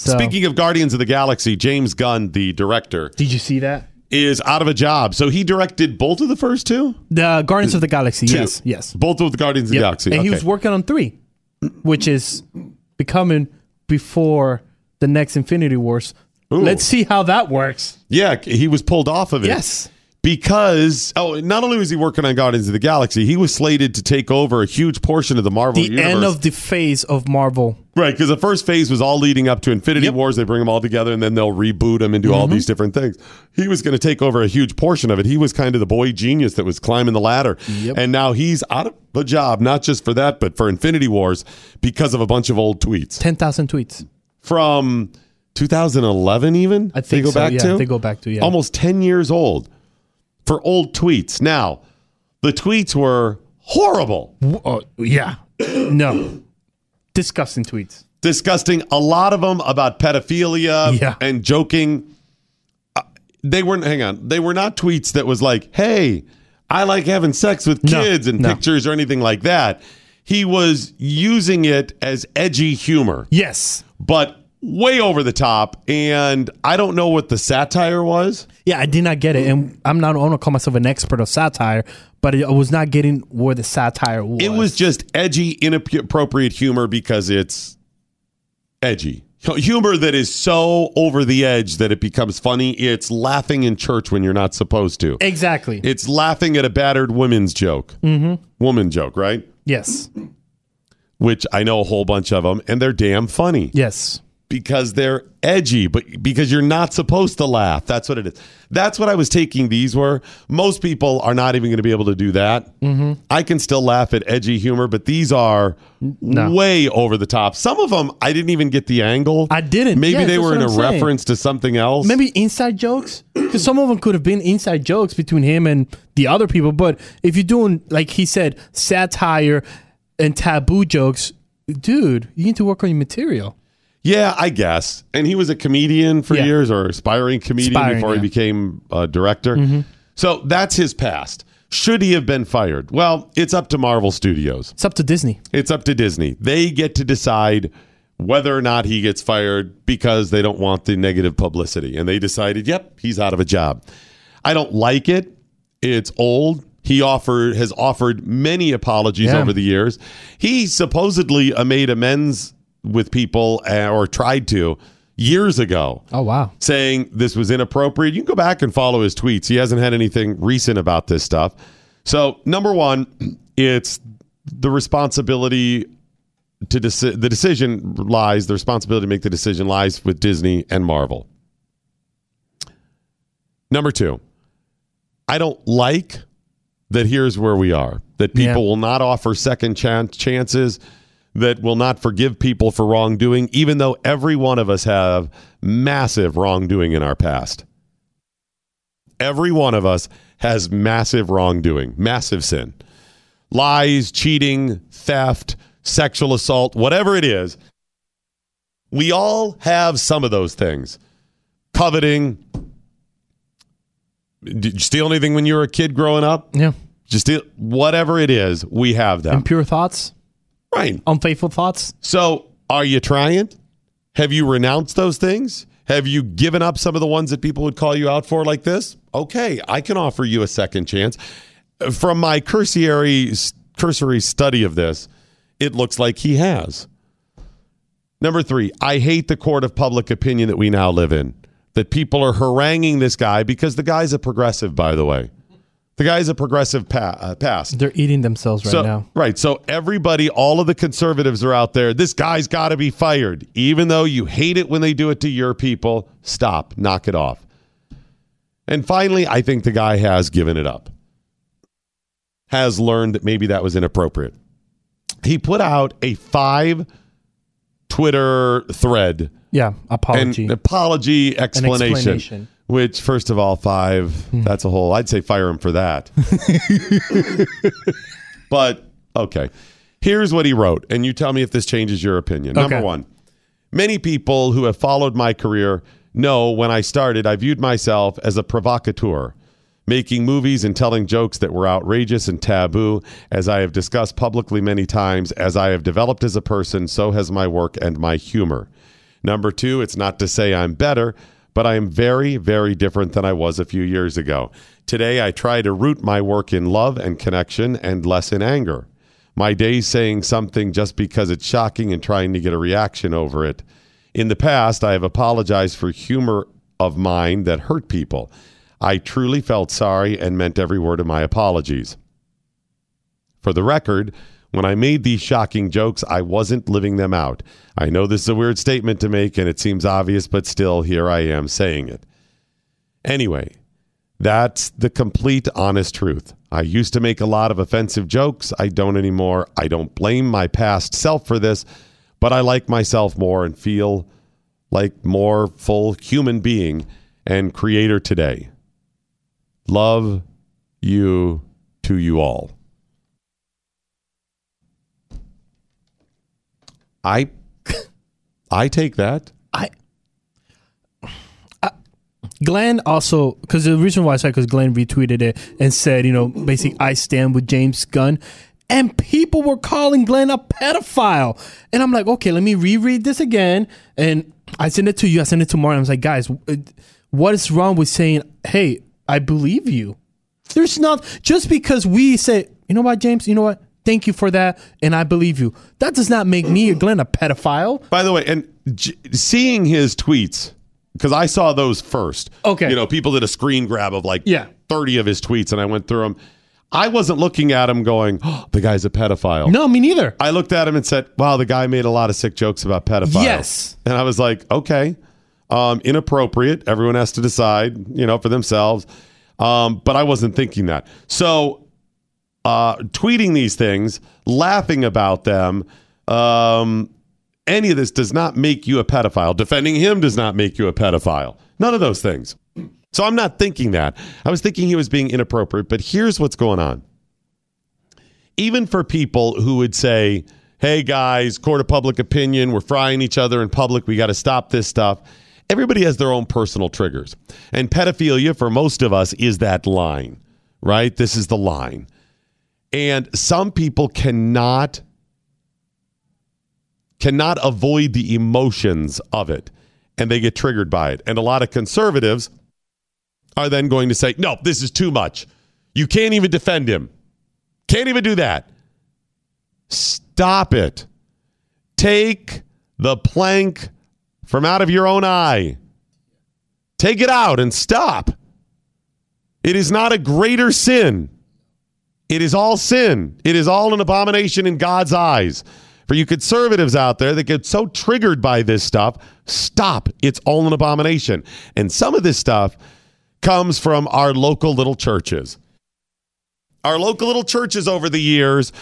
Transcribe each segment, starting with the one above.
So- Speaking of Guardians of the Galaxy, James Gunn, the director, Did you see that? is out of a job. So he directed both of the first two? The Guardians of the Galaxy. Two. Yes, yes. Both of the Guardians of the Galaxy. And he was working on three, which is becoming before the next Infinity Wars. Ooh. Let's see how that works. Yeah, he was pulled off of it. Yes. Because, oh, not only was he working on Guardians of the Galaxy, he was slated to take over a huge portion of the Marvel The universe. end of the phase of Marvel. Right, because the first phase was all leading up to Infinity Yep. Wars. They bring them all together and then they'll reboot them and do all Mm-hmm. these different things. He was going to take over a huge portion of it. He was kind of the boy genius that was climbing the ladder. Yep. And now he's out of a job, not just for that, but for Infinity Wars because of a bunch of old tweets 10,000 tweets. from 2011, even. I think they go so, back yeah, to. they go back to, yeah. almost 10 years old for old tweets. Now, the tweets were horrible. Oh, yeah. no. Disgusting tweets. disgusting. A lot of them about pedophilia Yeah. and joking. Uh, They weren't. Hang on. They were not tweets that was like, "Hey, I like having sex with No, kids" and no. pictures or anything like that. He was using it as edgy humor, Yes. but way over the top. And I don't know what the satire was. Yeah, I did not get it. And I'm not, I don't call myself an expert of satire, but I was not getting where the satire was. It was just edgy, inappropriate humor because it's edgy. Humor that is so over the edge that it becomes funny. It's laughing in church when you're not supposed to. Exactly. It's laughing at a battered women's joke. Mm-hmm. Woman joke, right? yes. Which I know a whole bunch of them, and they're damn funny Yes. Because they're edgy, but because you're not supposed to laugh. That's what it is. That's what I was taking these were. Most people are not even going to be able to do that. Mm-hmm. I can still laugh at edgy humor, but these are No. way over the top. Some of them I didn't even get the angle. I didn't. Maybe they were in a saying. reference to something else. Maybe inside jokes? Because some of them could have been inside jokes between him and the other people. But if you're doing, like he said, satire and taboo jokes, dude, you need to work on your material. Yeah, I guess. And he was a comedian for Yeah. years or aspiring comedian Aspiring, before he yeah. Mm-hmm. became a director. So that's his past. Should he have been fired? Well, it's up to Marvel Studios. It's up to Disney. It's up to Disney. They get to decide whether or not he gets fired because they don't want the negative publicity. And they decided, yep, he's out of a job. I don't like it. It's old. He offered has offered many apologies Yeah. over the years. He supposedly uh, made amends with people uh, or tried to years ago Oh, wow. saying this was inappropriate. You can go back and follow his tweets. He hasn't had anything recent about this stuff. So, number one, it's the responsibility to deci- the decision lies, the responsibility to make the decision lies with Disney and Marvel. Number two, I don't like that here's where we are, that people Yeah. will not offer second chan- chances, that will not forgive people for wrongdoing, even though every one of us have massive wrongdoing in our past. Every one of us has massive wrongdoing, massive sin. Lies, cheating, theft, sexual assault, whatever it is. We all have some of those things. Coveting. Did you steal anything when you were a kid growing up? Yeah. Just steal whatever it is, we have them. Impure thoughts, Right. unfaithful thoughts. So, are you trying? Have you renounced those things? Have you given up some of the ones that people would call you out for like this? Okay, I can offer you a second chance. From my cursory cursory study of this, it looks like he has. Number 3, I hate the court of public opinion that we now live in. That people are haranguing this guy because the guy's a progressive by the way. The guy's a progressive pa- uh, past. They're eating themselves right So, now. Right. So everybody, all of the conservatives are out there. This guy's got to be fired. Even though you hate it when they do it to your people, stop, knock it off. And finally, I think the guy has given it up. has learned that maybe that was inappropriate. He put out a five Twitter thread Yeah, apology. and apology explanation, explanation. Which, first of all, five, hmm. that's a whole, I'd say fire him for that. but, okay. Here's what he wrote, and you tell me if this changes your opinion. Number Okay. one, many people who have followed my career know when I started, I viewed myself as a provocateur, making movies and telling jokes that were outrageous and taboo. As I have discussed publicly many times, as I have developed as a person, so has my work and my humor. Number two, it's not to say I'm better, but I am very, very different than I was a few years ago. Today, I try to root my work in love and connection and less in anger. My days saying something just because it's shocking and trying to get a reaction over it. In the past, I have apologized for humor of mine that hurt people. I truly felt sorry and meant every word of my apologies. For the record, when I made these shocking jokes, I wasn't living them out. I know this is a weird statement to make and it seems obvious, but still, here I am saying it. Anyway, that's the complete honest truth. I used to make a lot of offensive jokes. I don't anymore. I don't blame my past self for this, but I like myself more and feel like more full human being and creator today. Love you to you all. I I take that. I, Glenn also because the reason why I said because Glenn retweeted it and said you know basically I stand with James Gunn, and people were calling Glenn a pedophile, and I'm like okay let me reread this again, and I sent it to you I sent it to Martin I was like guys what is wrong with saying hey I believe you, there's not just because we say you know what James? You know what thank you for that and I believe you that does not make me or Glenn a pedophile. By the way, and j- seeing his tweets because I saw those first. Okay. you know, people did a screen grab of like Yeah. thirty of his tweets, and I went through them. I wasn't looking at him going, oh, "The guy's a pedophile." No, me neither. I looked at him and said, "Wow, the guy made a lot of sick jokes about pedophiles." Yes. and I was like, "Okay, um, inappropriate. Everyone has to decide, you know, for themselves." Um, but I wasn't thinking that. So, uh, tweeting these things, laughing about them, um, any of this does not make you a pedophile. Defending him does not make you a pedophile. None of those things. So I'm not thinking that. I was thinking he was being inappropriate, but here's what's going on. Even for people who would say, hey guys, court of public opinion, we're frying each other in public, we got to stop this stuff. Everybody has their own personal triggers. And pedophilia, for most of us, is that line, right? This is the line. And some people cannot cannot avoid the emotions of it and they get triggered by it. And a lot of conservatives are then going to say, no, this is too much. You can't even defend him. Can't even do that. Stop it. Take the plank from out of your own eye. Take it out and stop. It is not a greater sin. It is all sin. It is all an abomination in God's eyes. For you conservatives out there that get so triggered by this stuff, stop. It's all an abomination. And some of this stuff comes from our local little churches. Our local little churches over the years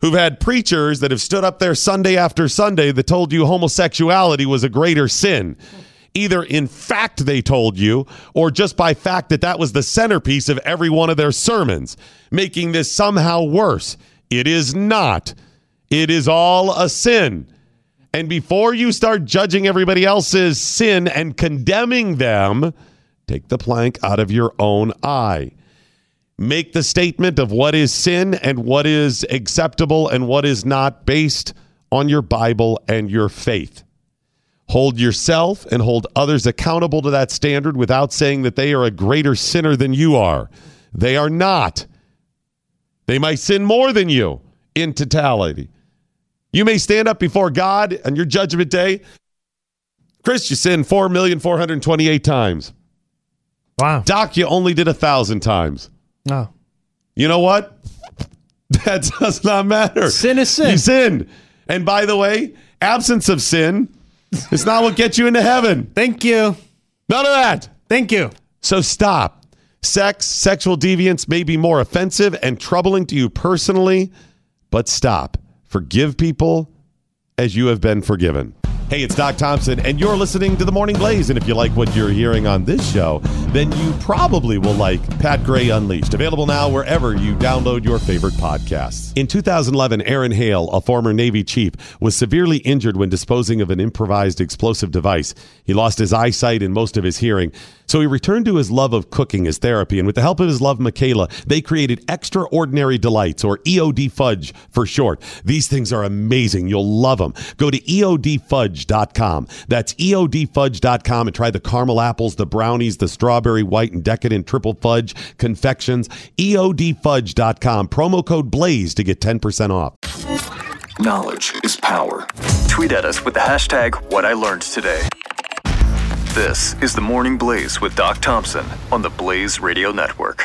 who've had preachers that have stood up there Sunday after Sunday that told you homosexuality was a greater sin. Either in fact they told you, or just by fact that that was the centerpiece of every one of their sermons, making this somehow worse. It is not. It is all a sin. And before you start judging everybody else's sin and condemning them, take the plank out of your own eye. Make the statement of what is sin and what is acceptable and what is not based on your Bible and your faith. Hold yourself and hold others accountable to that standard without saying that they are a greater sinner than you are. They are not. They might sin more than you in totality. You may stand up before God on your judgment day. Chris, you sinned 4,428 times. Wow. Doc, you only did a thousand times. Oh. You know what? That does not matter. Sin is sin. You sinned. And by the way, absence of sin is not what gets you into heaven. Thank you. None of that. Thank you. So stop. Sex, sexual deviance may be more offensive and troubling to you personally, but stop. Forgive people as you have been forgiven. Hey, it's Doc Thompson, and you're listening to The Morning Blaze. And if you like what you're hearing on this show, then you probably will like Pat Gray Unleashed, available now wherever you download your favorite podcasts. In 2011, Aaron Hale, a former Navy chief, was severely injured when disposing of an improvised explosive device. He lost his eyesight and most of his hearing. So he returned to his love of cooking as therapy, and with the help of his love, Michaela, they created Extraordinary Delights, or EOD Fudge for short. These things are amazing. You'll love them. Go to EODFudge.com. That's EODFudge.com and try the caramel apples, the brownies, the strawberry white and decadent triple fudge confections. EODFudge.com. Promo code BLAZE to get 10% off. Knowledge is power. Tweet at us with the hashtag what I learned today. This is the Morning Blaze with Doc Thompson on the Blaze Radio Network.